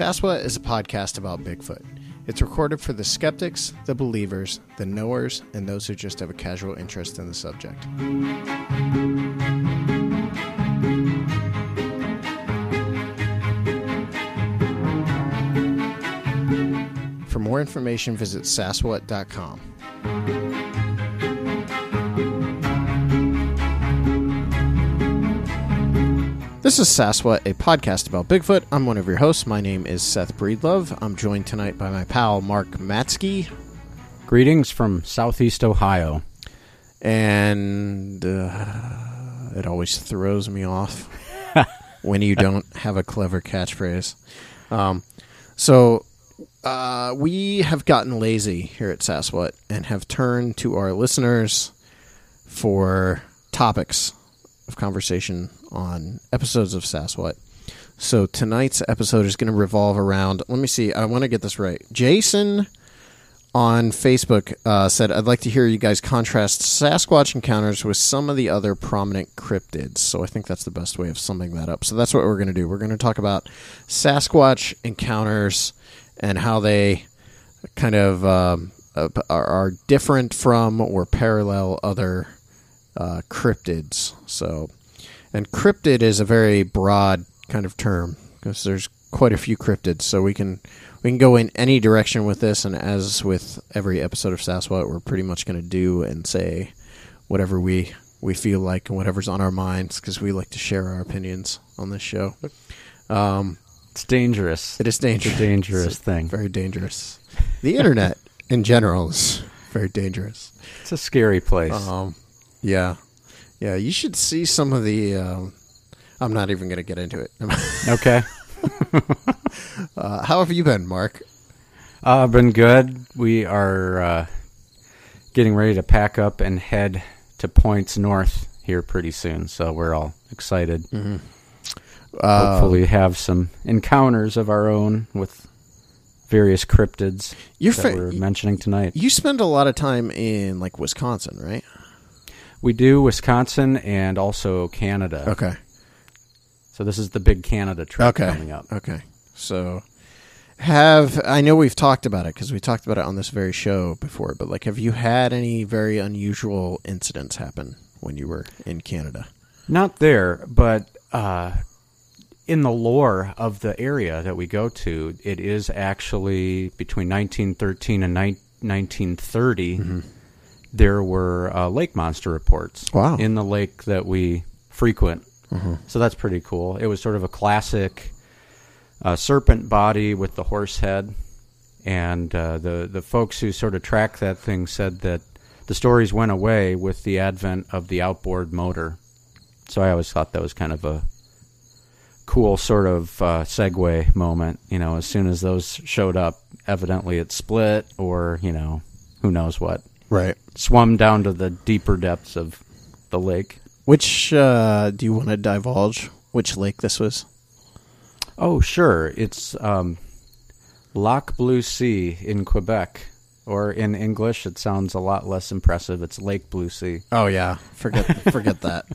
Saswa is a podcast about Bigfoot. It's recorded for the skeptics, the believers, the knowers, and those who just have a casual interest in the subject. For more information, visit saswat.com. This is Saswa, a podcast about Bigfoot. I'm one of your hosts. My name is Seth Breedlove. I'm joined tonight by my pal Mark Matsko, Greetings from Southeast Ohio. and uh, it always throws me off when you don't have a clever catchphrase. Um, so uh, we have gotten lazy here at Saswat and have turned to our listeners for topics of conversation on episodes of Saswat. So tonight's episode is going to revolve around. Let me see. I want to get this right. Jason on Facebook uh, said, "I'd like to hear you guys contrast Sasquatch encounters with some of the other prominent cryptids." So I think that's the best way of summing that up. So that's what we're going to do. We're going to talk about Sasquatch encounters and how they kind of um, are, are different from or parallel other uh, cryptids. So, and cryptid is a very broad kind of term because there's quite a few cryptids. So we can we can go in any direction with this, and as with every episode of Sasquatch, we're pretty much going to do and say whatever we we feel like and whatever's on our minds because we like to share our opinions on this show. Um, It's dangerous. it is It's a dangerous. dangerous It's thing. Very dangerous. The internet in general is very dangerous. It's a scary place. Um, yeah, yeah. You should see some of the. Um, I'm not even going to get into it. Okay. uh, how have you been, Mark? Uh, I've been good. We are uh, getting ready to pack up and head to Points North here pretty soon, so we're all excited. Uh, Hopefully, have some encounters of our own with various cryptids You're that fa- we're mentioning tonight. you spend a lot of time in like Wisconsin, right? We do Wisconsin and also Canada. Okay. So this is the big Canada trip Okay. coming up. Okay. So, have I know we've talked about it because we talked about it on this very show before, but like, have you had any very unusual incidents happen when you were in Canada? Not there, but uh, in the lore of the area that we go to, it is actually between 1913 and ni- 1930. There were uh, lake monster reports Wow. in the lake that we frequent. So that's pretty cool. It was sort of a classic uh, serpent body with the horse head, and uh, the the folks who sort of track that thing said that the stories went away with the advent of the outboard motor. So I always thought that was kind of a cool sort of uh, segue moment. You know, as soon as those showed up, evidently it split, or you know, who knows what, Right. swum down to the deeper depths of the lake. Which uh, do you want to divulge? Which lake this was? Oh, sure. It's um, Lac Blue Sea in Quebec. Or in English, it sounds a lot less impressive. It's Lake Blue Sea. Oh yeah, forget forget that.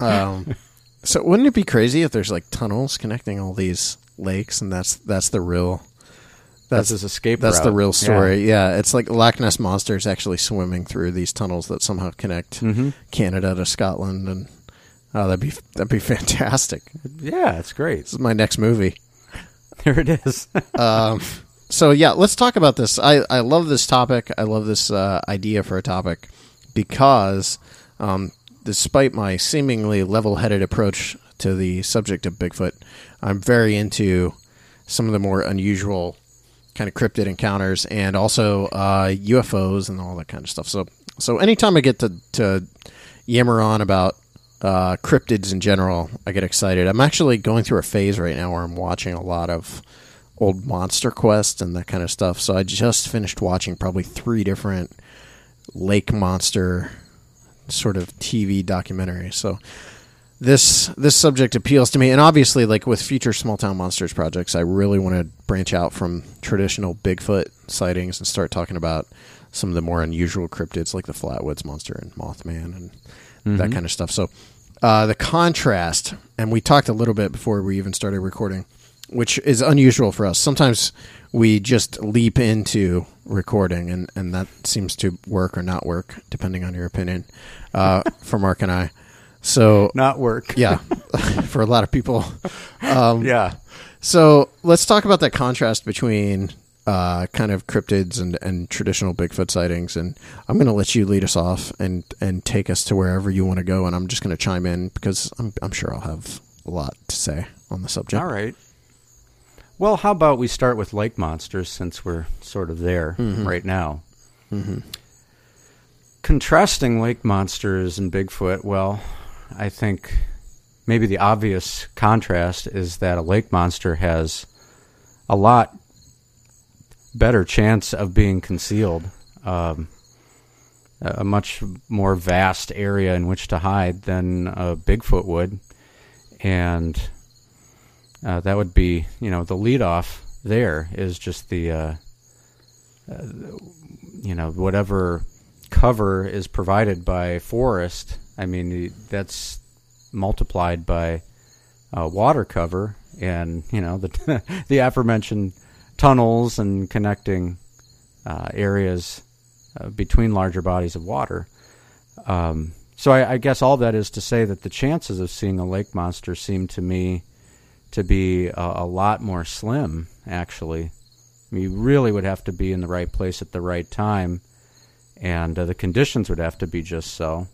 um, so wouldn't it be crazy if there's like tunnels connecting all these lakes, and that's that's the real That's his escape that's the real story. Yeah. it's like Loch Ness monster is actually swimming through these tunnels that somehow connect Mhm. Canada to Scotland, and oh, that'd be that'd be fantastic. Yeah, it's great. This is my next movie. There it is. um, so yeah, let's talk about this. I, I love this topic. I love this uh, idea for a topic because, um, despite my seemingly level-headed approach to the subject of Bigfoot, I'm very into some of the more unusual kind of cryptid encounters and also uh, UFOs and all that kind of stuff. So so anytime I get to to yammer on about uh, cryptids in general, I get excited. I'm actually going through a phase right now where I'm watching a lot of old Monster Quest and that kind of stuff. So I just finished watching probably three different lake monster sort of TV documentaries. So this this subject appeals to me, and obviously, like with future small town monsters projects, I really want to branch out from traditional Bigfoot sightings and start talking about some of the more unusual cryptids like the Flatwoods monster and Mothman and that kind of stuff. So uh, the contrast, and we talked a little bit before we even started recording which is unusual for us. Sometimes we just leap into recording, and, and that seems to work or not work, depending on your opinion, uh, for Mark and I. So, Not work. yeah, for a lot of people. Um, Yeah. so let's talk about that contrast between uh, kind of cryptids and, and traditional Bigfoot sightings. And I'm going to let you lead us off and, and take us to wherever you want to go. And I'm just going to chime in because I'm, I'm sure I'll have a lot to say on the subject. All right. Well, how about we start with lake monsters since we're sort of there right now? Contrasting lake monsters and Bigfoot, well, I think maybe the obvious contrast is that a lake monster has a lot better chance of being concealed, um, a much more vast area in which to hide than a Bigfoot would, and uh, that would be, you know, the lead off there is just the, uh, uh, you know, whatever cover is provided by forest. I mean, that's multiplied by uh, water cover, and you know the the aforementioned tunnels and connecting uh, areas uh, between larger bodies of water. Um, so I, I guess all that is to say that the chances of seeing a lake monster seem to me to be a, a lot more slim. Actually, you really would have to be in the right place at the right time, and uh, the conditions would have to be just so.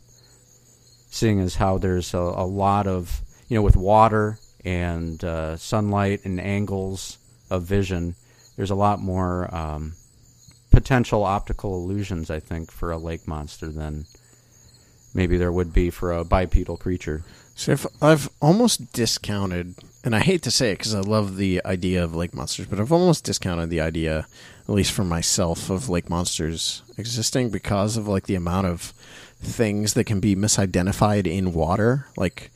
Seeing as how there's a, a lot of you know with water and uh, sunlight and angles of vision, there's a lot more um, potential optical illusions. I think for a lake monster than maybe there would be for a bipedal creature. So I've almost discounted, and I hate to say it because I love the idea of lake monsters, but I've almost discounted the idea, at least for myself, of lake monsters existing because of like the amount of things that can be misidentified in water, like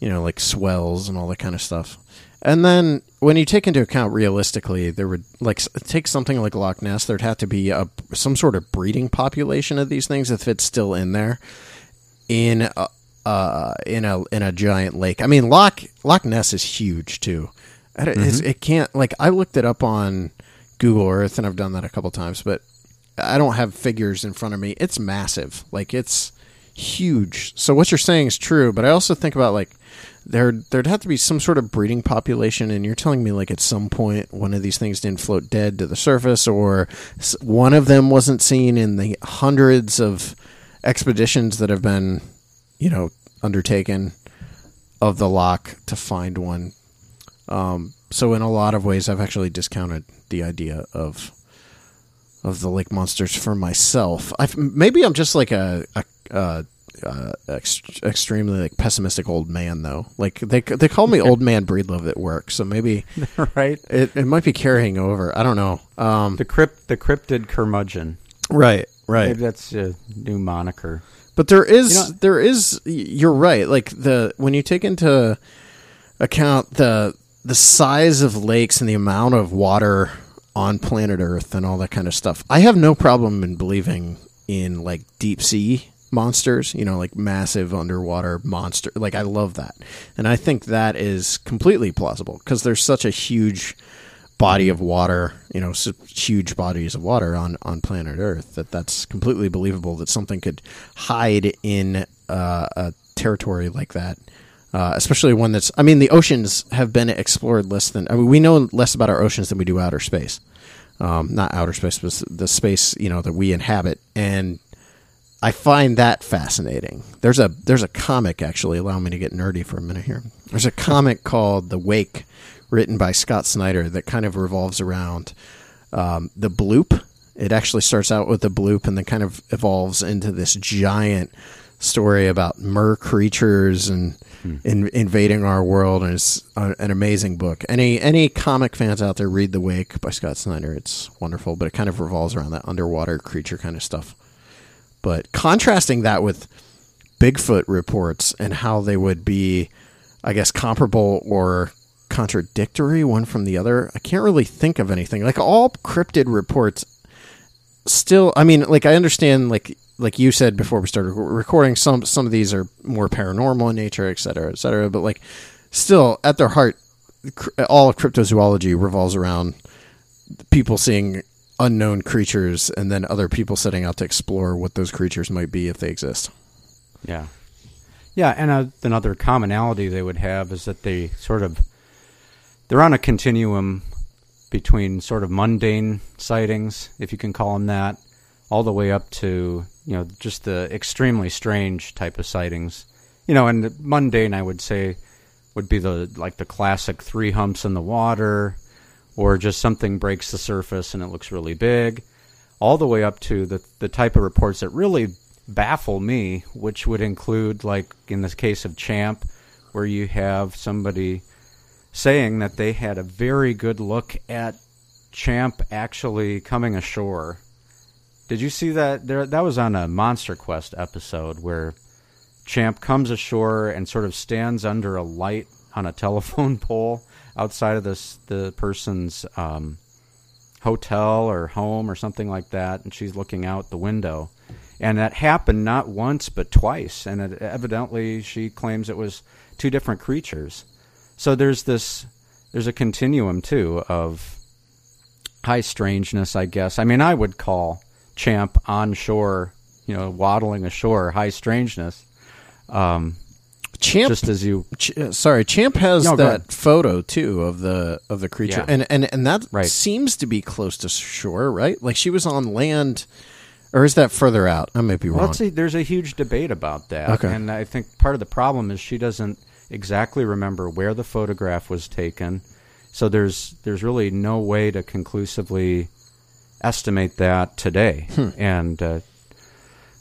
you know, like swells and all that kind of stuff. And then when you take into account realistically, there would like take something like Loch Ness, there'd have to be a some sort of breeding population of these things if it's still in there in a, uh, in a in a giant lake. I mean, Loch Loch Ness is huge too. It's- it can't like I looked it up on Google Earth, and I've done that a couple times, but I don't have figures in front of me. It's massive, like it's huge. So what you're saying is true, but I also think about like there there'd have to be some sort of breeding population, and you're telling me like at some point one of these things didn't float dead to the surface, or one of them wasn't seen in the hundreds of expeditions that have been, you know, undertaken of the lock to find one. Um, so in a lot of ways, I've actually discounted the idea of of the lake monsters for myself. I maybe I'm just like a, a, a, ex- extremely like pessimistic old man though. Like they they call me old man breedlove at work, so maybe right. it, it might be carrying over. I don't know. Um, The crypt, the cryptid curmudgeon. right, right. Maybe that's a new moniker. But there is You know- there is you're right. Like the when you take into account the the size of lakes and the amount of water on planet Earth and all that kind of stuff. I have no problem in believing in like deep sea monsters, you know, like massive underwater monster. Like I love that. And I think that is completely plausible because there's such a huge body of water, you know, huge bodies of water on, on planet Earth that that's completely believable that something could hide in uh, a territory like that. Uh, especially one that's, I mean, the oceans have been explored less than, I mean, we know less about our oceans than we do outer space. Um, not outer space, but the space, you know, that we inhabit. And I find that fascinating. There's a there's a comic actually. Allow me to get nerdy for a minute here. There's a comic called The Wake, written by Scott Snyder, that kind of revolves around um, the bloop. It actually starts out with the bloop and then kind of evolves into this giant story about mer creatures and hmm. in, invading our world, and it's an amazing book. Any any comic fans out there, read The Wake by Scott Snyder. It's wonderful, but it kind of revolves around that underwater creature kind of stuff. But contrasting that with Bigfoot reports and how they would be, I guess, comparable or contradictory one from the other, I can't really think of anything. Like all cryptid reports, still, I mean, like I understand, like like you said before we started recording, some some of these are more paranormal in nature, et cetera, et cetera. But like, still, at their heart, all of cryptozoology revolves around people seeing unknown creatures and then other people setting out to explore what those creatures might be if they exist. Yeah. Yeah, and uh, another commonality they would have is that they sort of they're on a continuum between sort of mundane sightings, if you can call them that, all the way up to you know just the extremely strange type of sightings. You know, and mundane, I would say, would be the like the classic three humps in the water, or just something breaks the surface and it looks really big, all the way up to the the type of reports that really baffle me, which would include like in the case of Champ, where you have somebody saying that they had a very good look at Champ actually coming ashore. Did you see that? There, that was on a Monster Quest episode where Champ comes ashore and sort of stands under a light on a telephone pole outside of this the person's um, hotel or home or something like that, and she's looking out the window. And that happened not once but twice, and it, evidently she claims it was two different creatures. So there's this, there's a continuum too of high strangeness, I guess. I mean, I would call Champ on shore, you know, waddling ashore, high strangeness. Um, Champ, just as you, Ch- uh, sorry, Champ has No, that photo too of the of the creature, Yeah. and and and that Right. seems to be close to shore, right? Like she was on land, or is that further out? I might be well, wrong. let's see, there's a huge debate about that. Okay. And I think part of the problem is she doesn't exactly remember where the photograph was taken. So there's there's really no way to conclusively estimate that today. Hmm. And uh,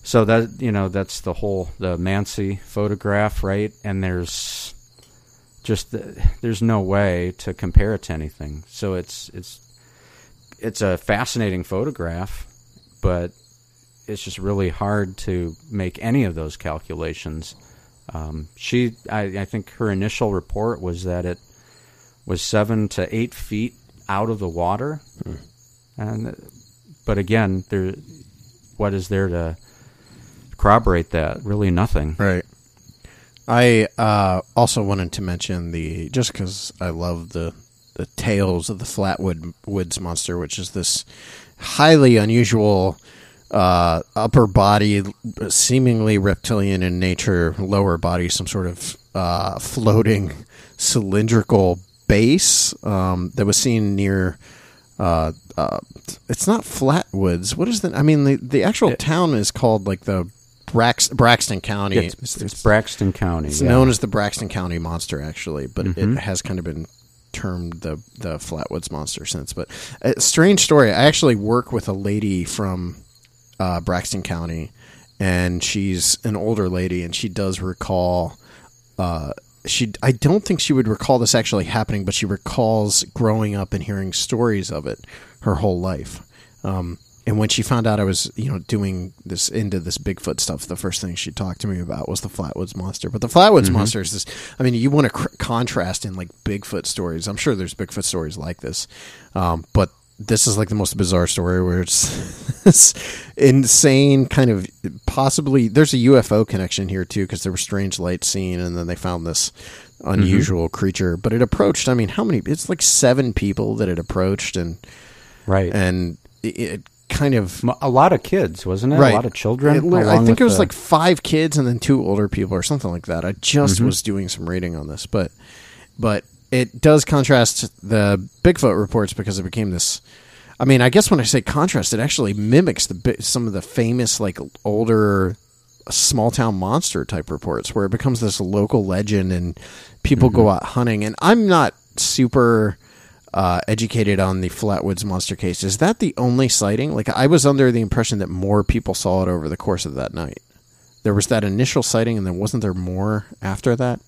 so that you know that's the whole the Mansi photograph, right? And there's just the, there's no way to compare it to anything. So it's it's it's a fascinating photograph, but it's just really hard to make any of those calculations. Um, she, I, I think her initial report was that it was seven to eight feet out of the water, and but again, there, what is there to corroborate that? Really, nothing. Right. I uh, also wanted to mention the just because I love the the tales of the Flatwood Woods monster, which is this highly unusual uh, upper body, seemingly reptilian in nature, lower body, some sort of uh, floating cylindrical base um, that was seen near. Uh, uh, it's not Flatwoods. What is the? I mean, the the actual It- town is called like the Brax, Braxton County. It's, it's Braxton County. It's yeah. known as the Braxton County Monster, actually, but Mhm. it has kind of been termed the the Flatwoods Monster since. But a strange story. I actually work with a lady from uh, Braxton County, and she's an older lady, and she does recall. Uh, she, I don't think she would recall this actually happening, but she recalls growing up and hearing stories of it her whole life. Um, and when she found out I was, you know, doing this into this Bigfoot stuff, the first thing she talked to me about was the Flatwoods Monster. But the Flatwoods Monster is this. I mean, you want to cr- contrast in like Bigfoot stories. I'm sure there's Bigfoot stories like this, um, but this is like the most bizarre story where it's this insane kind of possibly. There's a UFO connection here too because there were strange lights seen, and then they found this unusual creature. But it approached. I mean, how many? It's like seven people that it approached, and right. and it, it kind of a lot of kids, wasn't it? Right. A lot of children. it I think it was the- like five kids and then two older people or something like that. I just Mhm. was doing some reading on this, but but it does contrast the Bigfoot reports because it became this. I mean, I guess when I say contrast, it actually mimics the some of the famous like older small town monster type reports where it becomes this local legend and people go out hunting. And I'm not super uh, educated on the Flatwoods monster case. Is that the only sighting? Like I was under the impression that more people saw it over the course of that night. There was that initial sighting, and then wasn't there more after that?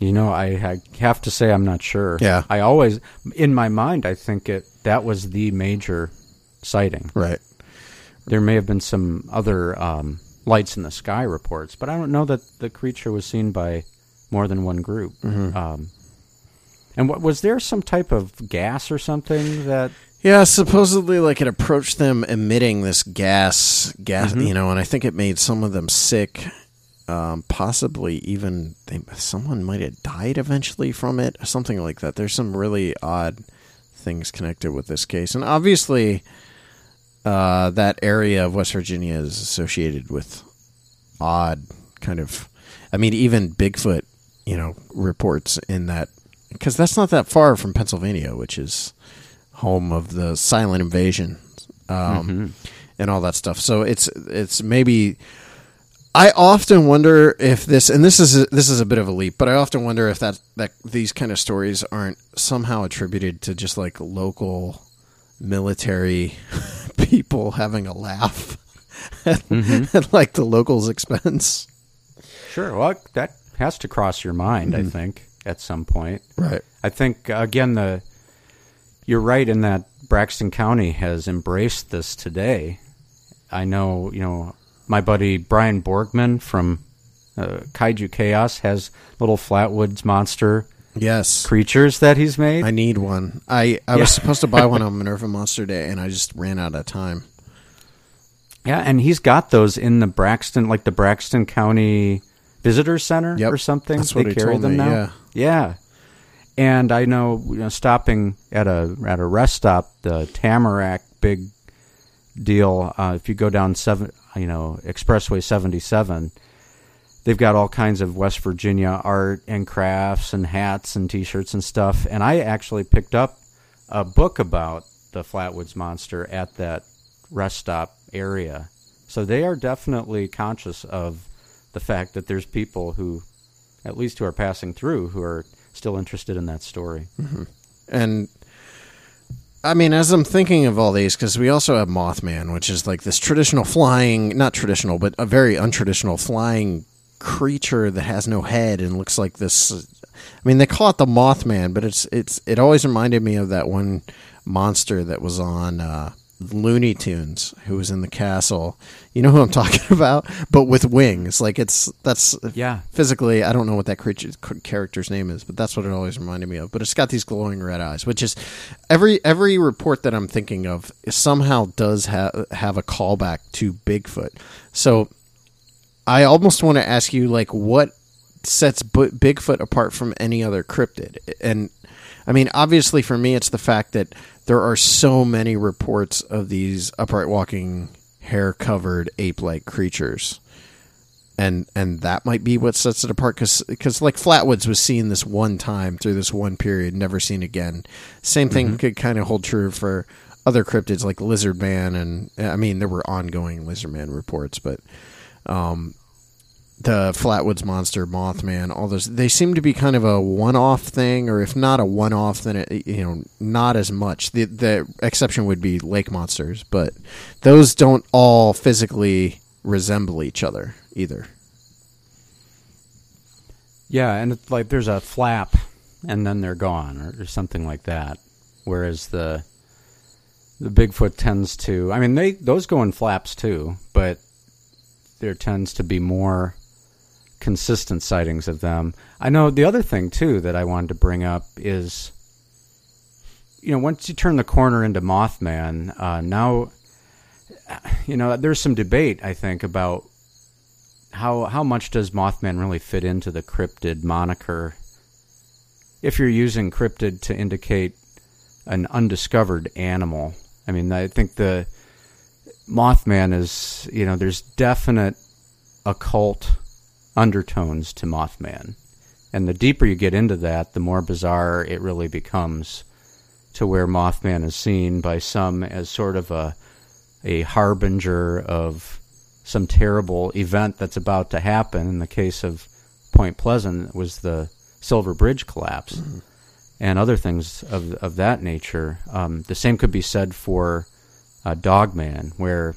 You know, I, I have to say I'm not sure. Yeah. I always, in my mind, I think it that was the major sighting. Right. There may have been some other um, lights in the sky reports, but I don't know that the creature was seen by more than one group. Mm-hmm. Um, and what was there some type of gas or something that? Yeah, supposedly like it approached them emitting this gas, gas, you know, and I think it made some of them sick. Um, possibly even they, someone might have died eventually from it, or something like that. There's some really odd things connected with this case, and obviously, uh, that area of West Virginia is associated with odd kind of. I mean, even Bigfoot, you know, reports in that because that's not that far from Pennsylvania, which is home of the silent invasion um, and all that stuff. So it's it's maybe. I often wonder if this, and this is a, this is a bit of a leap, but I often wonder if that that these kind of stories aren't somehow attributed to just like local military people having a laugh at, mm-hmm. at like the locals' expense. Sure. Well, that has to cross your mind, I mm-hmm. think, at some point. Right. I think again the you're right in that Braxton County has embraced this today. I know, you know, my buddy Brian Borgman from uh, Kaiju Chaos has little Flatwoods monster Yes. creatures that he's made. I need one. I, I Yeah. was supposed to buy one on Minerva Monster Day, and I just ran out of time. yeah, and he's got those in the Braxton, like the Braxton County Visitor Center Yep. or something. That's they what he carry told them me, now. yeah. Yeah. And I know, you know, stopping at a at a rest stop, the Tamarack big deal. Uh, if you go down seven, you know, Expressway seventy seven, they've got all kinds of West Virginia art and crafts and hats and T-shirts and stuff. And I actually picked up a book about the Flatwoods Monster at that rest stop area. So they are definitely conscious of the fact that there's people who, at least who are passing through, who are still interested in that story. Mm-hmm. And I mean, as I'm thinking of all these, because we also have Mothman, which is like this traditional flying, not traditional, but a very untraditional flying creature that has no head and looks like this. I mean, they call it the Mothman, but it's it's it always reminded me of that one monster that was on uh, Looney Tunes, who was in the castle. You know who I'm talking about, but with wings. Like it's that's Yeah. physically i don't know what that creature character's name is but that's what it always reminded me of but it's got these glowing red eyes which is every every report that i'm thinking of somehow does have have a callback to bigfoot so i almost want to ask you like what sets B- bigfoot apart from any other cryptid and i mean obviously for me it's the fact that there are so many reports of these upright walking hair covered ape like creatures. And and that might be what sets it apart because like flatwoods was seen this one time through this one period never seen again. Same thing could kind of hold true for other cryptids like lizard man and i mean there were ongoing lizard man reports but um the flatwoods monster mothman all those they seem to be kind of a one-off thing or if not a one-off then it, you know not as much the the exception would be lake monsters but those don't all physically resemble each other either Yeah, and it's like there's a flap, and then they're gone, or, or something like that. Whereas the the Bigfoot tends to, I mean, they those go in flaps too, but there tends to be more consistent sightings of them. I know the other thing too that I wanted to bring up is, you know, once you turn the corner into Mothman, uh, now, you know, there's some debate I think about how how much does Mothman really fit into the cryptid moniker? If you're using cryptid to indicate an undiscovered animal, I mean, I think the Mothman is, you know, there's definite occult undertones to Mothman, and the deeper you get into that, the more bizarre it really becomes. To where Mothman is seen by some as sort of a a harbinger of some terrible event that's about to happen. In the case of Point Pleasant, it was the Silver Bridge collapse and other things of of that nature. Um, the same could be said for uh, Dogman, where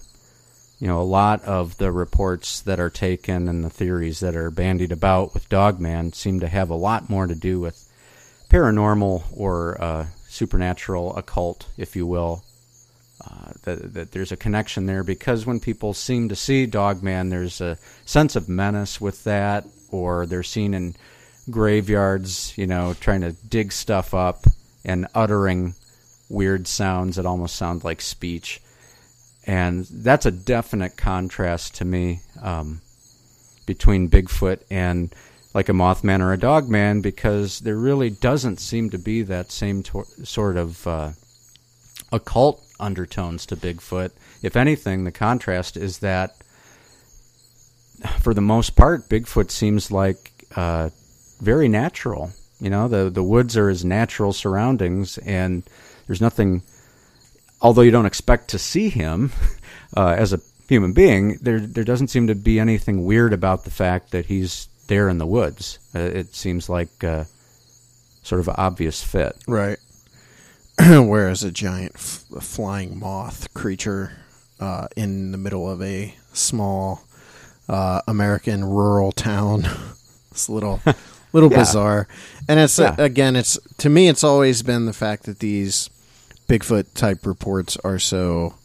you know a lot of the reports that are taken and the theories that are bandied about with Dogman seem to have a lot more to do with paranormal or uh, supernatural, occult, if you will, uh, that, that there's a connection there because when people seem to see Dogman, there's a sense of menace with that, or they're seen in graveyards, you know, trying to dig stuff up and uttering weird sounds that almost sound like speech. And that's a definite contrast to me. Um, between Bigfoot and like a Mothman or a Dogman because there really doesn't seem to be that same sort of uh, occult undertones to Bigfoot. If anything, the contrast is that for the most part, Bigfoot seems like uh, very natural. You know, the the woods are his natural surroundings, and there's nothing. Although you don't expect to see him uh, as a human being, there there doesn't seem to be anything weird about the fact that he's there in the woods. Uh, it seems like uh, sort of an obvious fit. Right. Whereas a giant f- flying moth creature uh, in the middle of a small uh, American rural town, it's a little little Yeah. bizarre. And it's Yeah. again, it's to me, it's always been the fact that these Bigfoot type reports are so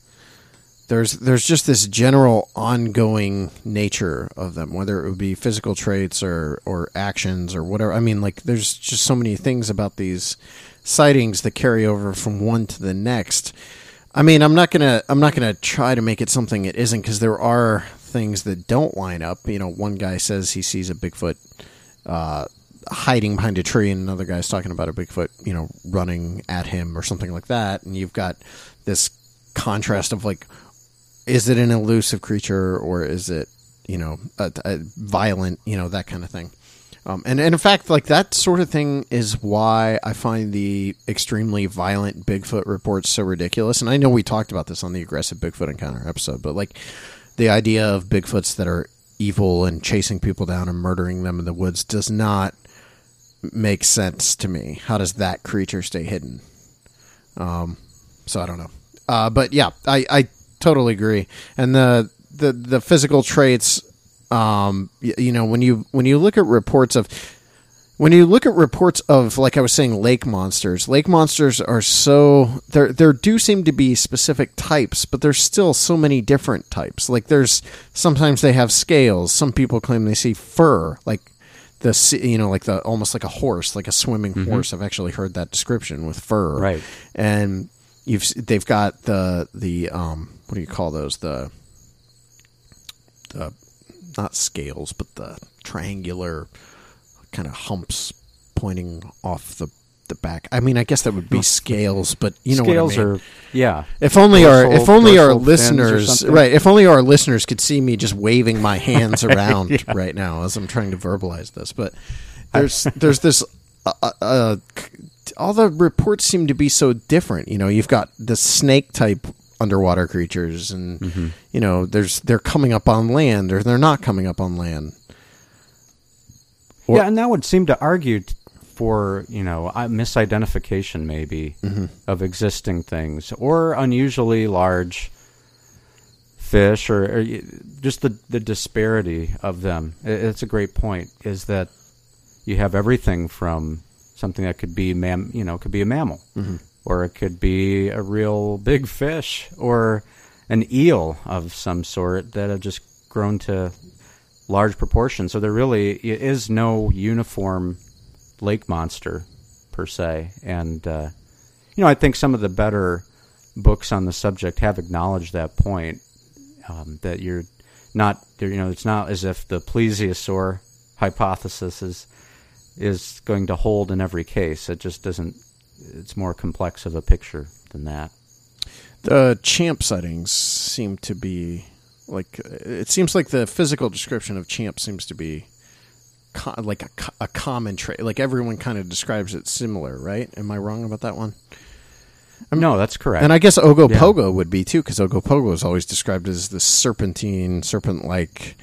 there's there's just this general ongoing nature of them, whether it would be physical traits or or actions or whatever. I mean, like there's just so many things about these sightings that carry over from one to the next. I mean, I'm not gonna I'm not gonna try to make it something it isn't because there are things that don't line up. You know, one guy says he sees a Bigfoot uh, hiding behind a tree, and another guy's talking about a Bigfoot, you know, running at him or something like that. And you've got this contrast of like, is it an elusive creature or is it, you know, a, a violent, you know, that kind of thing. Um, and, and in fact, like that sort of thing is why I find the extremely violent Bigfoot reports so ridiculous. And I know we talked about this on the aggressive Bigfoot encounter episode, but like the idea of Bigfoots that are evil and chasing people down and murdering them in the woods does not make sense to me. How does that creature stay hidden? Um, so I don't know. Uh, but yeah, I, I totally agree. And the the the physical traits, um, y- you know, when you when you look at reports of when you look at reports of like I was saying lake monsters, lake monsters are so there there do seem to be specific types, but there's still so many different types. Like there's sometimes they have scales. Some people claim they see fur, like the you know like the almost like a horse, like a swimming horse. I've actually heard that description with fur. Right. And you've they've got the the um what do you call those the the not scales but the triangular kind of humps pointing off the the back. I mean, I guess that would be scales, but you know Scales what I mean. are yeah. if only our if only our dorsal listeners right if only our listeners could see me just waving my hands around right now as I'm trying to verbalize this. But there's there's this uh, uh, uh, all the reports seem to be so different. You know, you've got the snake type underwater creatures, and Mm-hmm. you know, there's they're coming up on land or they're not coming up on land. Or- yeah, and that would seem to argue t- for you know uh, misidentification maybe Mm-hmm. of existing things or unusually large fish or, or just the the disparity of them. It's a great point. Is that you have everything from something that could be mam, you know, could be a mammal, Mm-hmm. or it could be a real big fish, or an eel of some sort that have just grown to large proportions. So there really is no uniform lake monster per se, and uh, you know, I think some of the better books on the subject have acknowledged that point um, that you're not, you know, it's not as if the plesiosaur hypothesis is is going to hold in every case. It just doesn't. It's more complex of a picture than that. The champ sightings seem to be like it seems like the physical description of champ seems to be co- like a, a common trait. Like everyone kind of describes it similar, right? Am I wrong about that one? no, that's correct. And I guess Ogopogo Yeah. Pogo would be too, because Ogopogo is always described as the serpentine, serpent-like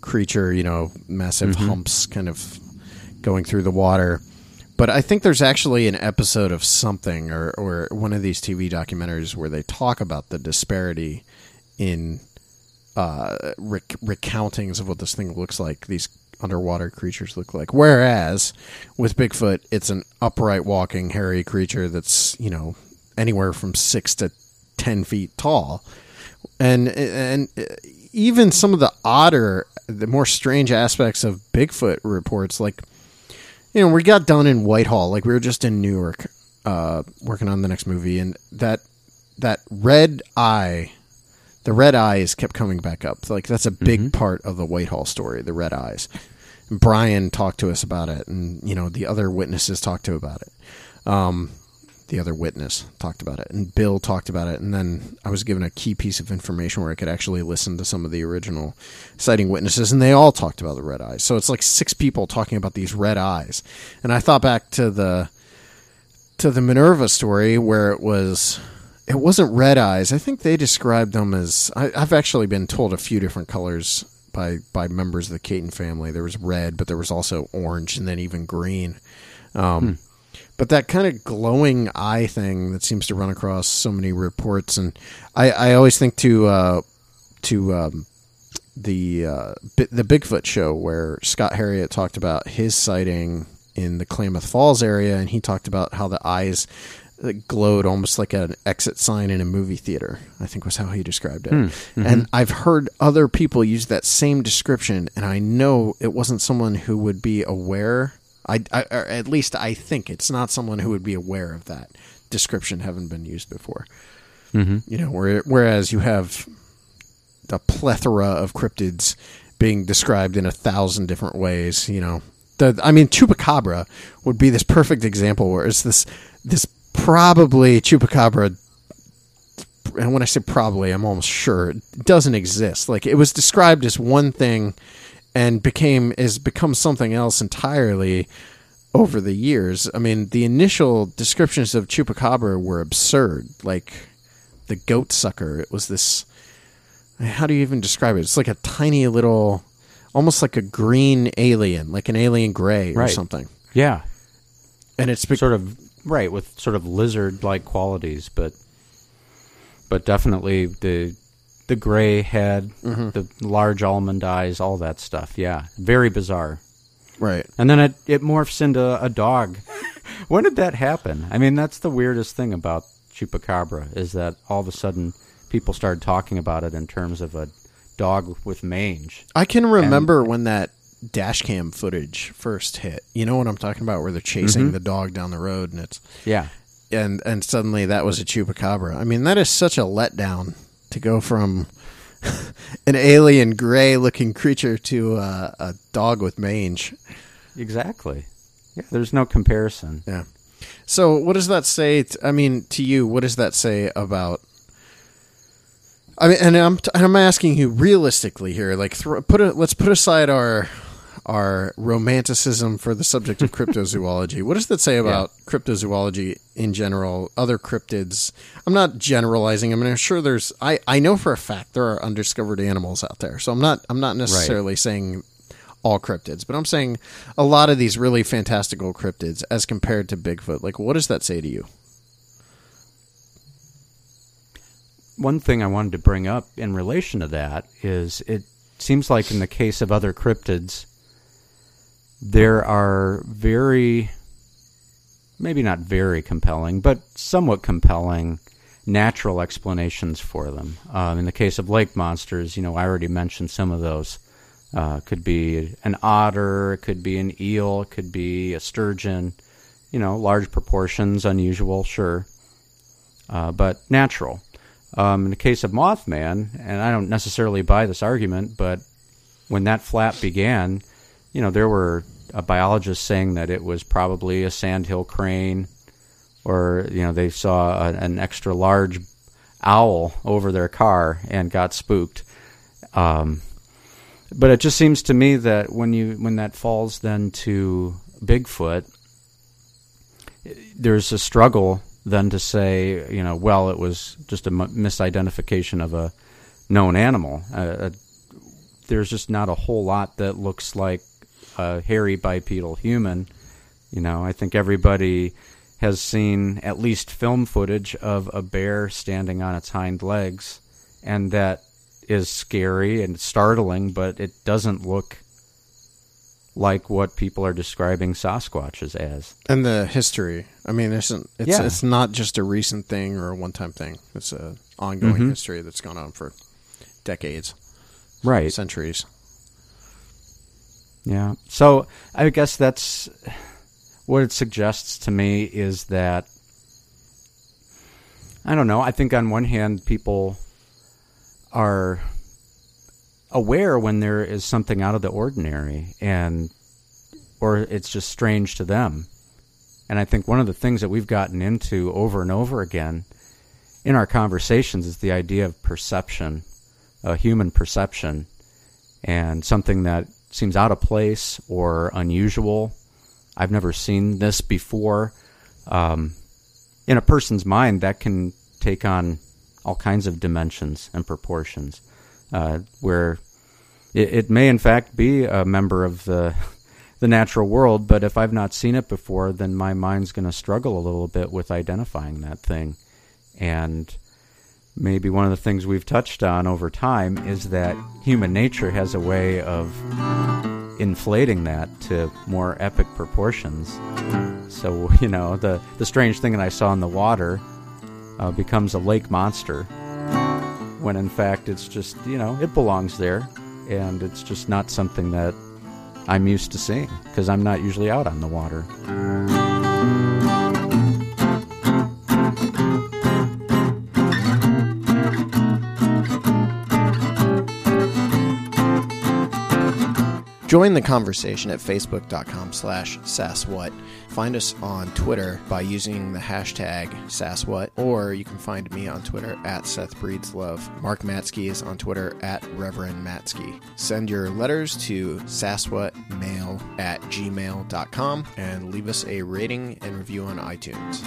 creature. You know, massive humps, kind of going through the water. But I think there's actually an episode of something, or or one of these TV documentaries where they talk about the disparity in uh, rec- recountings of what this thing looks like. These underwater creatures look like. Whereas with Bigfoot, it's an upright walking, hairy creature that's you know anywhere from six to ten feet tall, and and even some of the odder, the more strange aspects of Bigfoot reports, like you know, we got done in Whitehall, like we were just in Newark, uh, working on the next movie, and that that red eye the red eyes kept coming back up. Like that's a big Mm-hmm. part of the Whitehall story, the red eyes. And Brian talked to us about it, and you know the other witnesses talked to about it. Um, the other witness talked about it, and Bill talked about it, and then I was given a key piece of information where I could actually listen to some of the original sighting witnesses, and they all talked about the red eyes. So it's like six people talking about these red eyes, and I thought back to the to the Minerva story where it was it wasn't red eyes. I think they described them as I, I've actually been told a few different colors by by members of the Cayton family. There was red, but there was also orange, and then even green. Um, But that kind of glowing eye thing that seems to run across so many reports, and I, I always think to uh, to um, the uh, Bi- the Bigfoot show where Scott Herriott talked about his sighting in the Klamath Falls area, and he talked about how the eyes uh, glowed almost like an exit sign in a movie theater. I think was how he described it. And I've heard other people use that same description, and I know it wasn't someone who would be aware. I, I or at least I think it's not someone who would be aware of that description having been used before. Mm-hmm. You know, where, whereas you have a plethora of cryptids being described in a thousand different ways. You know, the I mean, chupacabra would be this perfect example where it's this this probably chupacabra. And when I say probably, I'm almost sure it doesn't exist. Like it was described as one thing, and became has become something else entirely over the years. I mean, the initial descriptions of chupacabra were absurd. Like the goat sucker, it was this how do you even describe it? It's like a tiny little, almost like a green alien, like an alien gray or Right. something. Yeah, And it's be- sort of right with sort of lizard-like qualities, but but definitely the the gray head, mm-hmm. the large almond eyes, all that stuff. Yeah, very bizarre. right. And then it it morphs into a dog. when did that happen? I mean, that's the weirdest thing about chupacabra is that all of a sudden people started talking about it in terms of a dog with mange. I can remember when that dash cam footage first hit. You know what I'm talking about, where they're chasing the dog down the road, and it's Yeah. and and suddenly that was a chupacabra. I mean, that is such a letdown to go from an alien gray looking creature to uh, a dog with mange. Exactly. Yeah, there's no comparison. Yeah. So, what does that say? T- I mean, to you, what does that say about? I mean, and I'm and I'm asking you realistically here. Like, thro- put a, let's put aside our our romanticism for the subject of cryptozoology. What does that say about cryptozoology in general? Other cryptids. I'm not generalizing. I mean, I'm sure there's. I I know for a fact there are undiscovered animals out there. So I'm not I'm not necessarily saying all cryptids, but I'm saying a lot of these really fantastical cryptids as compared to Bigfoot. Like, what does that say to you? One thing I wanted to bring up in relation to that is it seems like in the case of other cryptids, there are very, maybe not very compelling, but somewhat compelling natural explanations for them. Um, in the case of lake monsters, you know, I already mentioned some of those. Uh, could be an otter, it could be an eel, it could be a sturgeon. You know, large proportions, unusual, sure, uh, but natural. Um, in the case of Mothman, and I don't necessarily buy this argument, but when that flap began, you know, there were uh, biologists saying that it was probably a sandhill crane, or you know, they saw a, an extra large owl over their car and got spooked. Um, but it just seems to me that when you when that falls then to Bigfoot, there's a struggle then to say, you know, well, it was just a misidentification of a known animal. Uh, uh, there's just not a whole lot that looks like a hairy bipedal human. You know, I think everybody has seen at least film footage of a bear standing on its hind legs, and that is scary and startling, but it doesn't look like what people are describing Sasquatches as. And the history. I mean, it's it's Yeah. it's not just a recent thing or a one time thing. It's a ongoing Mhm. history that's gone on for decades, Right. centuries. Yeah. So I guess that's what it suggests to me is that I don't know. I think on one hand, people are aware when there is something out of the ordinary and or it's just strange to them. And I think one of the things that we've gotten into over and over again in our conversations is the idea of perception, uh, human perception, and something that seems out of place or unusual. I've never seen this before. Um, in a person's mind, that can take on all kinds of dimensions and proportions, uh, where it, it, may in fact be a member of the the natural world, but if I've not seen it before, then my mind's going to struggle a little bit with identifying that thing. And maybe one of the things we've touched on over time is that human nature has a way of inflating that to more epic proportions. So, you know, the, the strange thing that I saw in the water uh, becomes a lake monster when in fact it's just, you know, it belongs there and it's just not something that I'm used to seeing because I'm not usually out on the water. Join the conversation at facebook.com slash sasswhat. Find us on Twitter by using the hashtag sasswhat, or you can find me on Twitter at Seth Breedlove. Mark Matsko is on Twitter at Reverend Matsko. Send your letters to sasswhatmail at gmail.com and leave us a rating and review on iTunes.